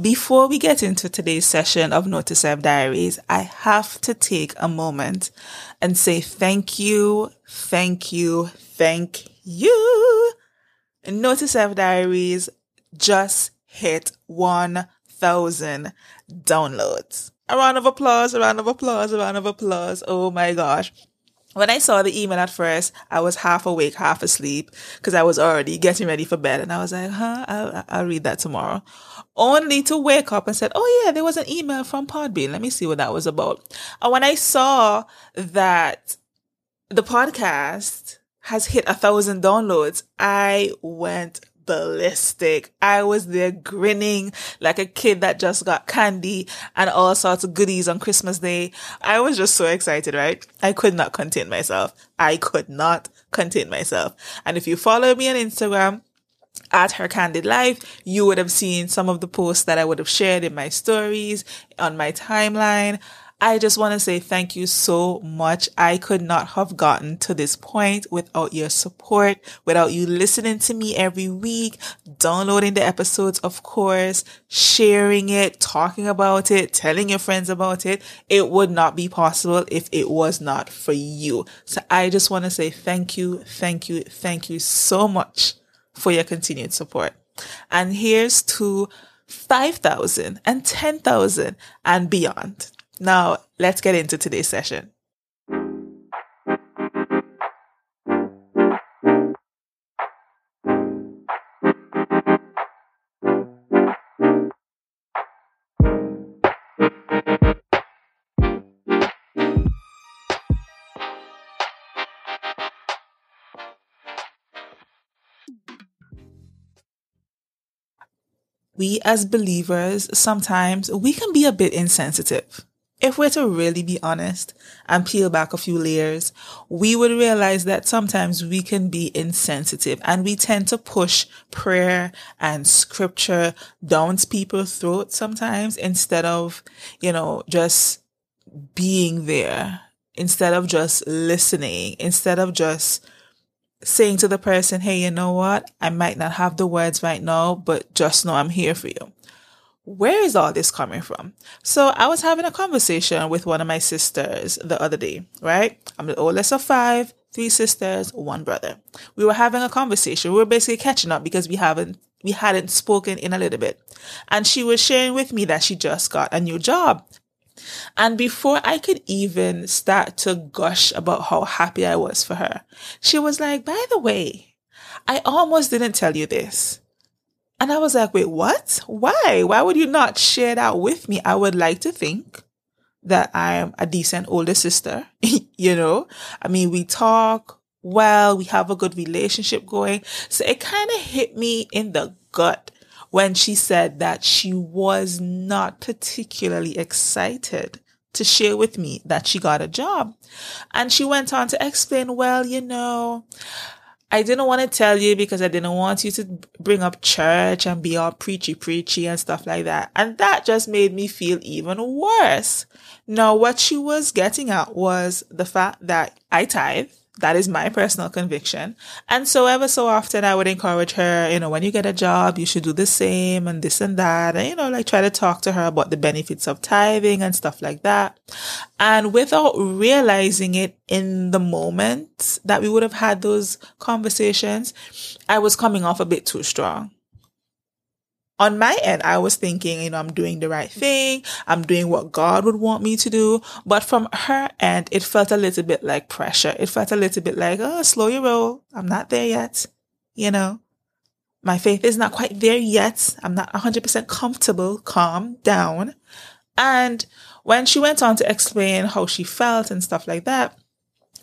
Before we get into today's session of Note to Self Diaries, I have to take a moment and say thank you, thank you, thank you. Note to Self Diaries just hit 1,000 downloads. A round of applause, a round of applause, a round of applause. Oh my gosh. When I saw the email at first, I was half awake, half asleep because I was already getting ready for bed. And I was like, huh, I'll, I'll read that tomorrow. Only to wake up and said, oh yeah, there was an email from Podbean. Let me see what that was about. And when I saw that the podcast has hit a thousand downloads, I went ballistic. I was there grinning like a kid that just got candy and all sorts of goodies on Christmas Day. I was just so excited, right? I could not contain myself. I could not contain myself. And if you follow me on Instagram, at her candid life, you would have seen some of the posts that I would have shared in my stories, on my timeline. I just want to say thank you so much. I could not have gotten to this point without your support, without you listening to me every week, downloading the episodes, of course, sharing it, talking about it, telling your friends about it. It would not be possible if it was not for you. So I just want to say thank you, thank you, thank you so much for your continued support. And here's to 5,000 and 10,000 and beyond. Now, let's get into today's session. We as believers, sometimes we can be a bit insensitive. If we're to really be honest and peel back a few layers, we would realize that sometimes we can be insensitive and we tend to push prayer and scripture down people's throats sometimes instead of, you know, just being there, instead of just listening, instead of just saying to the person, Hey, you know what? I might not have the words right now, but just know I'm here for you where is all this coming from? So I was having a conversation with one of my sisters the other day, right? I'm the oldest of five, three sisters, one brother. We were having a conversation. We were basically catching up because we haven't, we hadn't spoken in a little bit. And she was sharing with me that she just got a new job. And before I could even start to gush about how happy I was for her, she was like, by the way, I almost didn't tell you this. And I was like, wait, what? Why? Why would you not share that with me? I would like to think that I am a decent older sister. you know, I mean, we talk well, we have a good relationship going. So it kind of hit me in the gut when she said that she was not particularly excited to share with me that she got a job. And she went on to explain, well, you know, I didn't want to tell you because I didn't want you to bring up church and be all preachy preachy and stuff like that. And that just made me feel even worse. Now, what she was getting at was the fact that I tithe that is my personal conviction. And so ever so often I would encourage her, you know, when you get a job, you should do the same and this and that. And, you know, like try to talk to her about the benefits of tithing and stuff like that. And without realizing it in the moment that we would have had those conversations, I was coming off a bit too strong on my end, I was thinking, you know, I'm doing the right thing. I'm doing what God would want me to do. But from her end, it felt a little bit like pressure. It felt a little bit like, oh, slow your roll. I'm not there yet. You know, my faith is not quite there yet. I'm not 100% comfortable. Calm down. And when she went on to explain how she felt and stuff like that,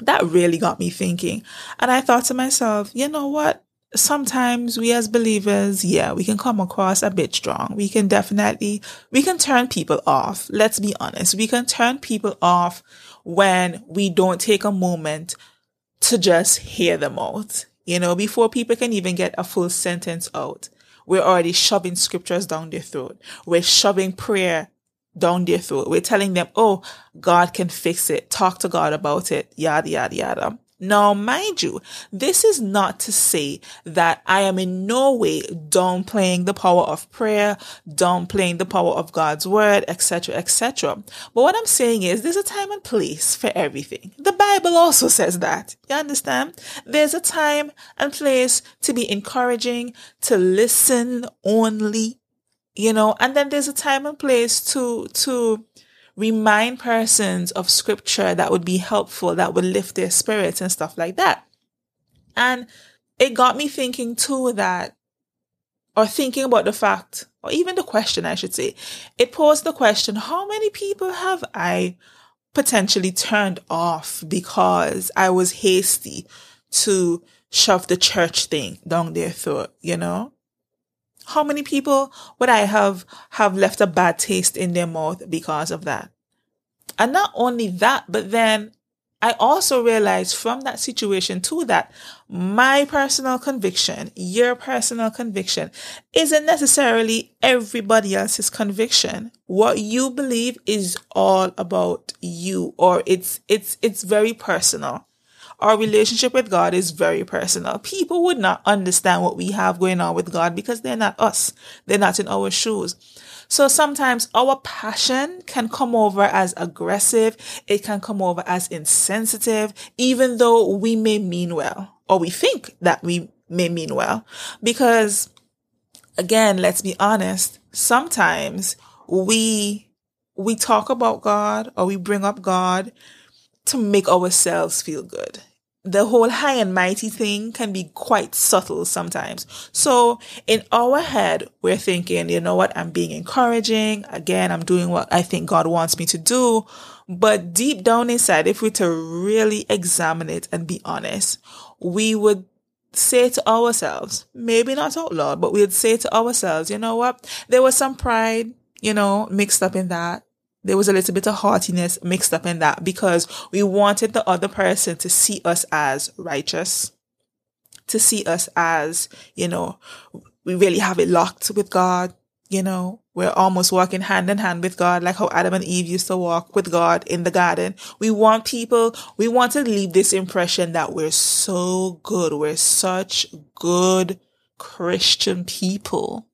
that really got me thinking. And I thought to myself, you know what? Sometimes we as believers, yeah, we can come across a bit strong. We can definitely, we can turn people off. Let's be honest. We can turn people off when we don't take a moment to just hear them out. You know, before people can even get a full sentence out, we're already shoving scriptures down their throat. We're shoving prayer down their throat. We're telling them, oh, God can fix it. Talk to God about it. Yada, yada, yada. Now, mind you, this is not to say that I am in no way downplaying the power of prayer, downplaying the power of God's word, etc., etc. But what I'm saying is there's a time and place for everything. The Bible also says that. You understand? There's a time and place to be encouraging, to listen only, you know, and then there's a time and place to, to, remind persons of scripture that would be helpful, that would lift their spirits and stuff like that. And it got me thinking too that, or thinking about the fact, or even the question, I should say, it posed the question, how many people have I potentially turned off because I was hasty to shove the church thing down their throat, you know? How many people would I have, have left a bad taste in their mouth because of that? And not only that, but then I also realized from that situation too that my personal conviction, your personal conviction isn't necessarily everybody else's conviction. What you believe is all about you or it's, it's, it's very personal. Our relationship with God is very personal. People would not understand what we have going on with God because they're not us. They're not in our shoes. So sometimes our passion can come over as aggressive. It can come over as insensitive, even though we may mean well or we think that we may mean well. Because again, let's be honest. Sometimes we, we talk about God or we bring up God to make ourselves feel good the whole high and mighty thing can be quite subtle sometimes. So in our head, we're thinking, you know what? I'm being encouraging. Again, I'm doing what I think God wants me to do. But deep down inside, if we to really examine it and be honest, we would say to ourselves, maybe not out loud, but we'd say to ourselves, you know what? There was some pride, you know, mixed up in that there was a little bit of haughtiness mixed up in that because we wanted the other person to see us as righteous, to see us as, you know, we really have it locked with God, you know, we're almost walking hand in hand with God, like how Adam and Eve used to walk with God in the garden. We want people, we want to leave this impression that we're so good. We're such good Christian people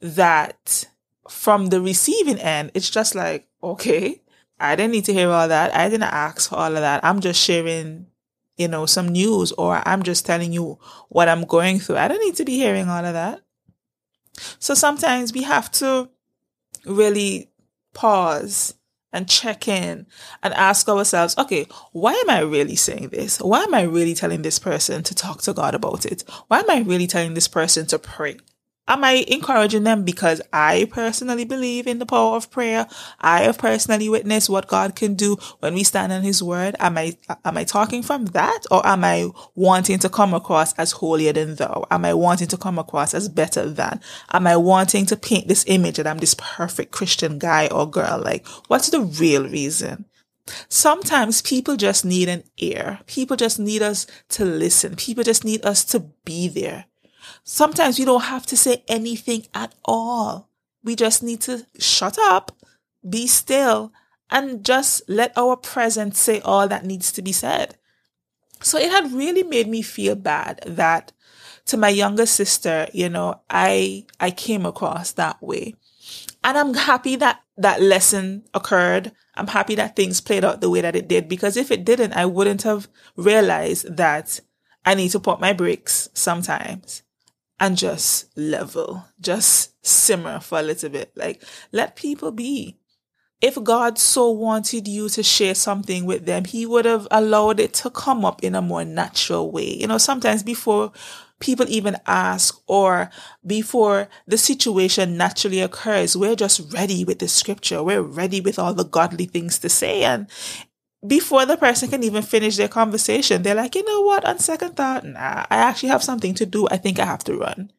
that from the receiving end, it's just like, okay, I didn't need to hear all that. I didn't ask for all of that. I'm just sharing, you know, some news or I'm just telling you what I'm going through. I don't need to be hearing all of that. So sometimes we have to really pause and check in and ask ourselves, okay, why am I really saying this? Why am I really telling this person to talk to God about it? Why am I really telling this person to pray? Am I encouraging them because I personally believe in the power of prayer? I have personally witnessed what God can do when we stand on his word. Am I, am I talking from that or am I wanting to come across as holier than thou? Am I wanting to come across as better than? Am I wanting to paint this image that I'm this perfect Christian guy or girl? Like, what's the real reason? Sometimes people just need an ear. People just need us to listen. People just need us to be there. Sometimes we don't have to say anything at all. We just need to shut up, be still, and just let our presence say all that needs to be said. So it had really made me feel bad that to my younger sister, you know, I, I came across that way. And I'm happy that that lesson occurred. I'm happy that things played out the way that it did because if it didn't, I wouldn't have realized that I need to put my brakes sometimes and just level, just simmer for a little bit. Like, let people be. If God so wanted you to share something with them, He would have allowed it to come up in a more natural way. You know, sometimes before people even ask or before the situation naturally occurs, we're just ready with the scripture. We're ready with all the godly things to say. And before the person can even finish their conversation, they're like, you know what? On second thought, nah, I actually have something to do. I think I have to run.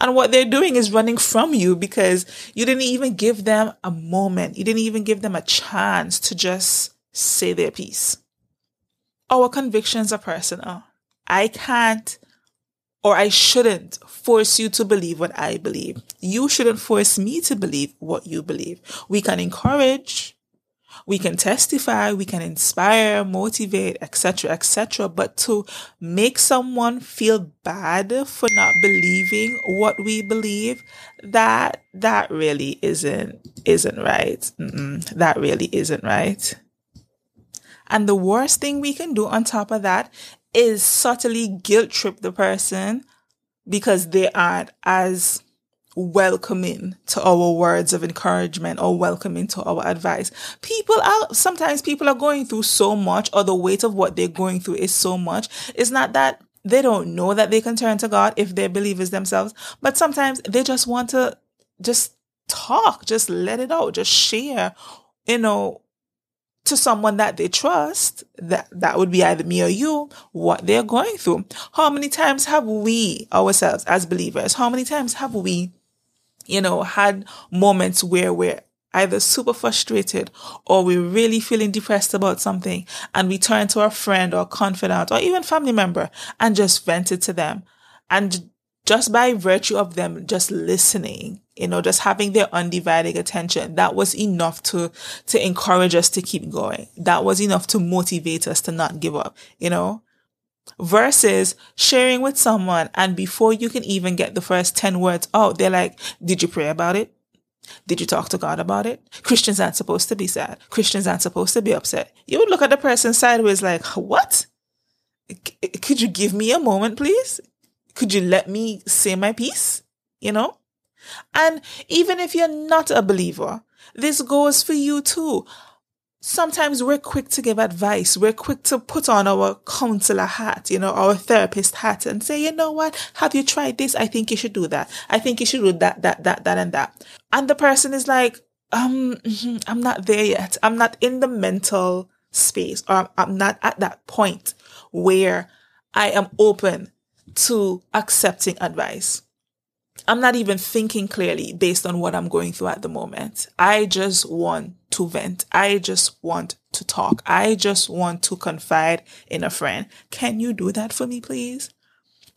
And what they're doing is running from you because you didn't even give them a moment. You didn't even give them a chance to just say their piece. Our convictions are personal. I can't or I shouldn't force you to believe what I believe. You shouldn't force me to believe what you believe. We can encourage, We can testify, we can inspire, motivate, etc., etc. But to make someone feel bad for not believing what we believe, that that really isn't isn't right. Mm-mm, that really isn't right. And the worst thing we can do on top of that is subtly guilt trip the person because they aren't as welcoming to our words of encouragement or welcoming to our advice. People are, sometimes people are going through so much or the weight of what they're going through is so much. It's not that they don't know that they can turn to God if they're believers themselves, but sometimes they just want to just talk, just let it out, just share, you know, to someone that they trust, that, that would be either me or you, what they're going through. How many times have we ourselves as believers, how many times have we, you know, had moments where we're either super frustrated or we're really feeling depressed about something and we turn to a friend or confidant or even family member and just vent it to them. And just by virtue of them just listening, you know, just having their undivided attention, that was enough to, to encourage us to keep going. That was enough to motivate us to not give up, you know, versus sharing with someone. And before you can even get the first 10 words out, they're like, did you pray about it? Did you talk to God about it? Christians aren't supposed to be sad. Christians aren't supposed to be upset. You would look at the person sideways like, what? C- could you give me a moment, please? Could you let me say my piece? You know? And even if you're not a believer, this goes for you too. Sometimes we're quick to give advice. We're quick to put on our counselor hat, you know, our therapist hat and say, you know what? Have you tried this? I think you should do that. I think you should do that, that, that, that, and that. And the person is like, um, mm-hmm, I'm not there yet. I'm not in the mental space or I'm not at that point where I am open to accepting advice. I'm not even thinking clearly based on what I'm going through at the moment. I just want to vent. I just want to talk. I just want to confide in a friend. Can you do that for me, please?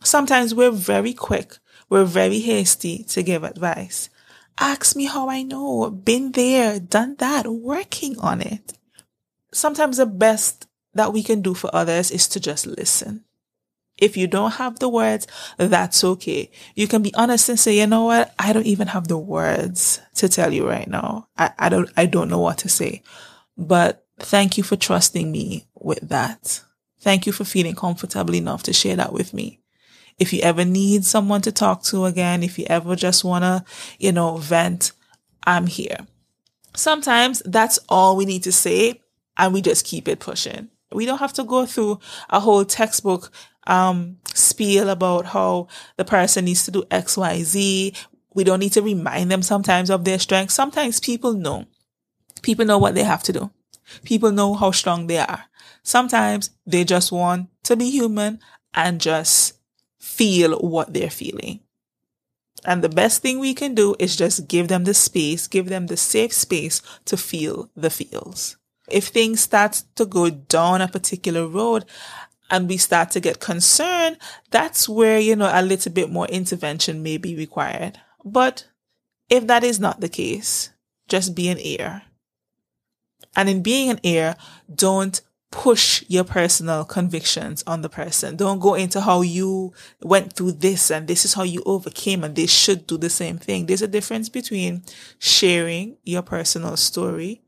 Sometimes we're very quick. We're very hasty to give advice. Ask me how I know. Been there, done that, working on it. Sometimes the best that we can do for others is to just listen. If you don't have the words, that's okay. You can be honest and say, you know what? I don't even have the words to tell you right now. I, I don't, I don't know what to say, but thank you for trusting me with that. Thank you for feeling comfortable enough to share that with me. If you ever need someone to talk to again, if you ever just want to, you know, vent, I'm here. Sometimes that's all we need to say and we just keep it pushing. We don't have to go through a whole textbook um, spiel about how the person needs to do X, Y, Z. We don't need to remind them sometimes of their strengths. Sometimes people know. People know what they have to do. People know how strong they are. Sometimes they just want to be human and just feel what they're feeling. And the best thing we can do is just give them the space, give them the safe space to feel the feels. If things start to go down a particular road, and we start to get concerned, that's where, you know, a little bit more intervention may be required. But if that is not the case, just be an ear. And in being an ear, don't push your personal convictions on the person. Don't go into how you went through this and this is how you overcame and they should do the same thing. There's a difference between sharing your personal story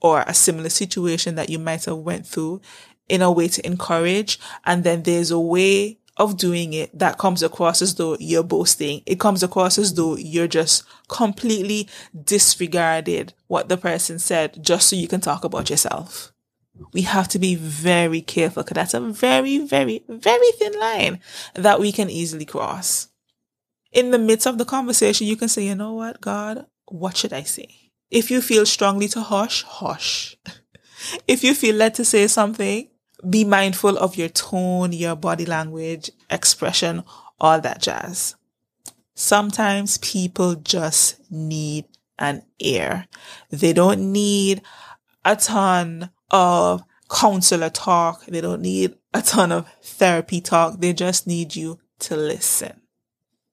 or a similar situation that you might have went through in a way to encourage. And then there's a way of doing it that comes across as though you're boasting. It comes across as though you're just completely disregarded what the person said just so you can talk about yourself. We have to be very careful because that's a very, very, very thin line that we can easily cross. In the midst of the conversation, you can say, you know what, God, what should I say? If you feel strongly to hush, hush. if you feel led to say something, be mindful of your tone, your body language, expression, all that jazz. Sometimes people just need an ear. They don't need a ton of counselor talk. They don't need a ton of therapy talk. They just need you to listen.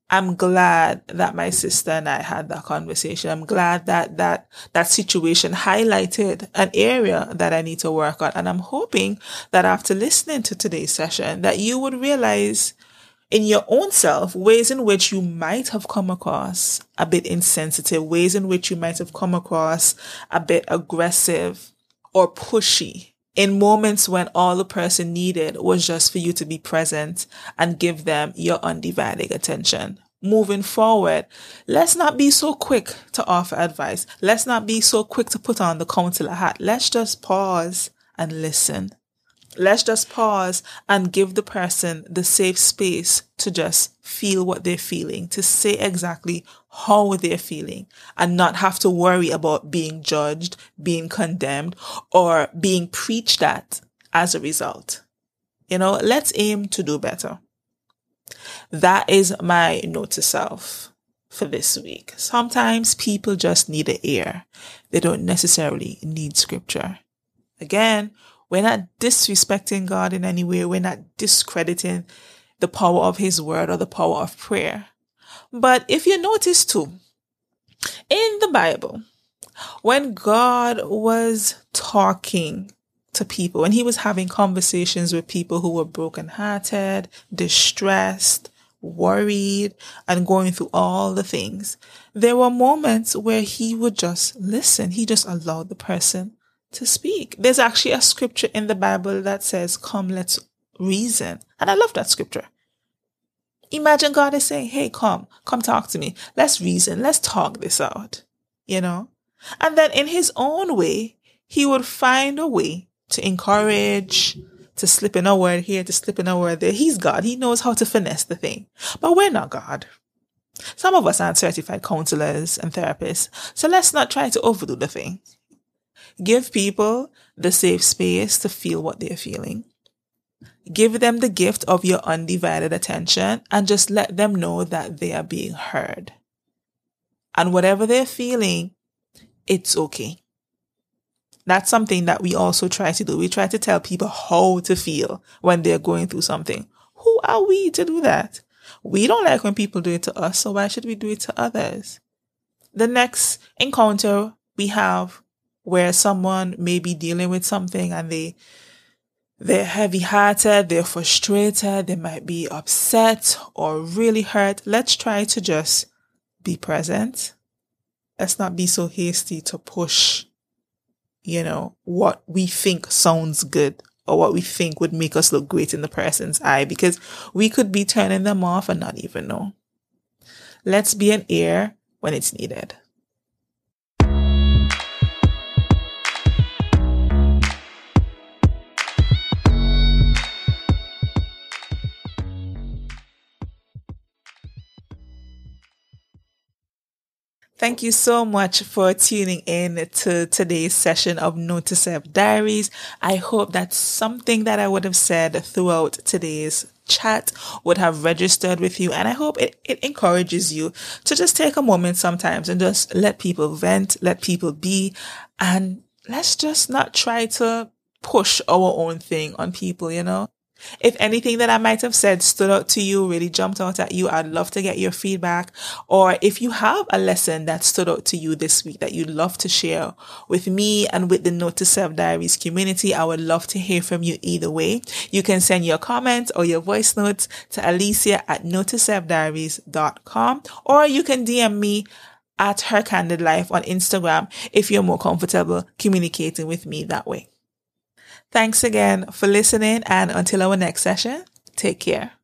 I'm glad that my sister and I had that conversation. I'm glad that that, that situation highlighted an area that I need to work on. And I'm hoping that after listening to today's session, that you would realize in your own self ways in which you might have come across a bit insensitive, ways in which you might have come across a bit aggressive or pushy in moments when all the person needed was just for you to be present and give them your undivided attention. Moving forward, let's not be so quick to offer advice. Let's not be so quick to put on the counselor hat. Let's just pause and listen let's just pause and give the person the safe space to just feel what they're feeling, to say exactly how they're feeling and not have to worry about being judged, being condemned or being preached at as a result. You know, let's aim to do better. That is my note to self for this week. Sometimes people just need an ear. They don't necessarily need scripture. Again, we're not disrespecting God in any way. We're not discrediting the power of His word or the power of prayer. But if you notice too, in the Bible, when God was talking to people, when He was having conversations with people who were brokenhearted, distressed, worried, and going through all the things, there were moments where He would just listen. He just allowed the person to speak. There's actually a scripture in the Bible that says, come, let's reason. And I love that scripture. Imagine God is saying, Hey, come, come talk to me. Let's reason. Let's talk this out. You know? And then in his own way, he would find a way to encourage, to slip in a word here, to slip in a word there. He's God. He knows how to finesse the thing. But we're not God. Some of us aren't certified counselors and therapists. So let's not try to overdo the thing. Give people the safe space to feel what they're feeling. Give them the gift of your undivided attention and just let them know that they are being heard. And whatever they're feeling, it's okay. That's something that we also try to do. We try to tell people how to feel when they're going through something. Who are we to do that? We don't like when people do it to us, so why should we do it to others? The next encounter we have where someone may be dealing with something and they they're heavy hearted, they're frustrated, they might be upset or really hurt. Let's try to just be present. Let's not be so hasty to push, you know, what we think sounds good or what we think would make us look great in the person's eye because we could be turning them off and not even know. Let's be an ear when it's needed. Thank you so much for tuning in to today's session of Self Diaries. I hope that something that I would have said throughout today's chat would have registered with you. And I hope it, it encourages you to just take a moment sometimes and just let people vent, let people be, and let's just not try to push our own thing on people, you know? If anything that I might have said stood out to you, really jumped out at you, I'd love to get your feedback. Or if you have a lesson that stood out to you this week that you'd love to share with me and with the Note to Self Diaries community, I would love to hear from you either way. You can send your comments or your voice notes to Alicia at noteselfdiaries.com or you can DM me at her candid life on Instagram if you're more comfortable communicating with me that way. Thanks again for listening. And until our next session, take care.